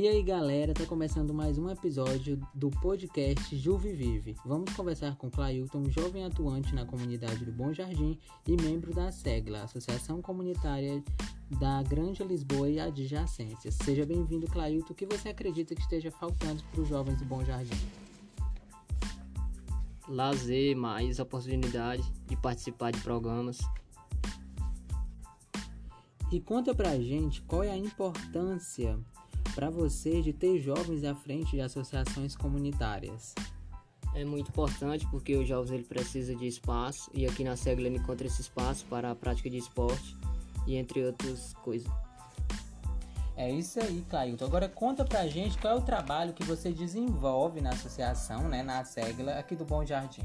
E aí galera, tá começando mais um episódio do podcast Juve Vive. Vamos conversar com Clailton, jovem atuante na comunidade do Bom Jardim e membro da SEGLA, Associação Comunitária da Grande Lisboa e adjacências. Seja bem-vindo, Clailton. O que você acredita que esteja faltando para os jovens do Bom Jardim? Lazer, mais oportunidade de participar de programas. E conta pra gente qual é a importância para você de ter jovens à frente de associações comunitárias? É muito importante porque os jovens ele precisa de espaço e aqui na SEGLA ele encontra esse espaço para a prática de esporte e entre outras coisas. É isso aí, Clailton. Agora conta pra gente qual é o trabalho que você desenvolve na associação, né, na SEGLA aqui do Bom Jardim.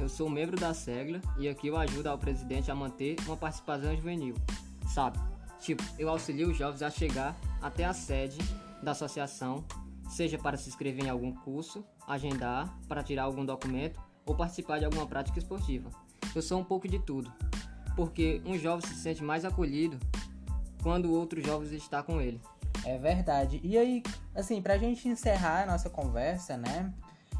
Eu sou membro da SEGLA e aqui eu ajudo ao presidente a manter uma participação juvenil, sabe? Tipo, eu auxilio os jovens a chegar até a sede da associação, seja para se inscrever em algum curso, agendar, para tirar algum documento ou participar de alguma prática esportiva. Eu sou um pouco de tudo, porque um jovem se sente mais acolhido quando o outro jovem está com ele. É verdade. E aí, assim, pra gente encerrar a nossa conversa, né?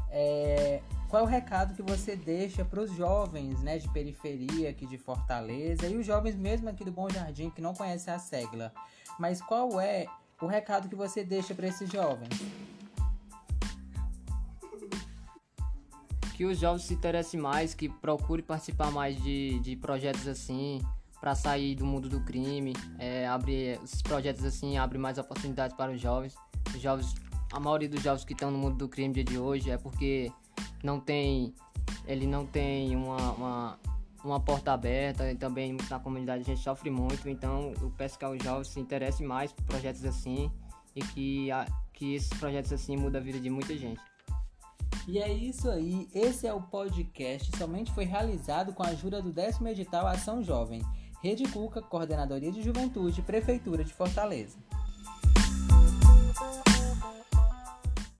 É, qual é o recado que você deixa para os jovens né, de periferia aqui de Fortaleza e os jovens mesmo aqui do Bom Jardim que não conhecem a Segla? Mas qual é o recado que você deixa para esses jovens? Que os jovens se interessem mais, que procurem participar mais de, de projetos assim, para sair do mundo do crime. É, abre, esses projetos assim abrem mais oportunidades para os jovens. Os jovens, a maioria dos jovens que estão no mundo do crime dia de hoje é porque não tem ele não tem uma, uma, uma porta aberta e também na comunidade a gente sofre muito, então eu peço que os jovens se interessem mais por projetos assim e que, a, que esses projetos assim mudam a vida de muita gente. E é isso aí, esse é o podcast, somente foi realizado com a ajuda do décimo edital Ação Jovem, Rede Cuca, Coordenadoria de Juventude, Prefeitura de Fortaleza.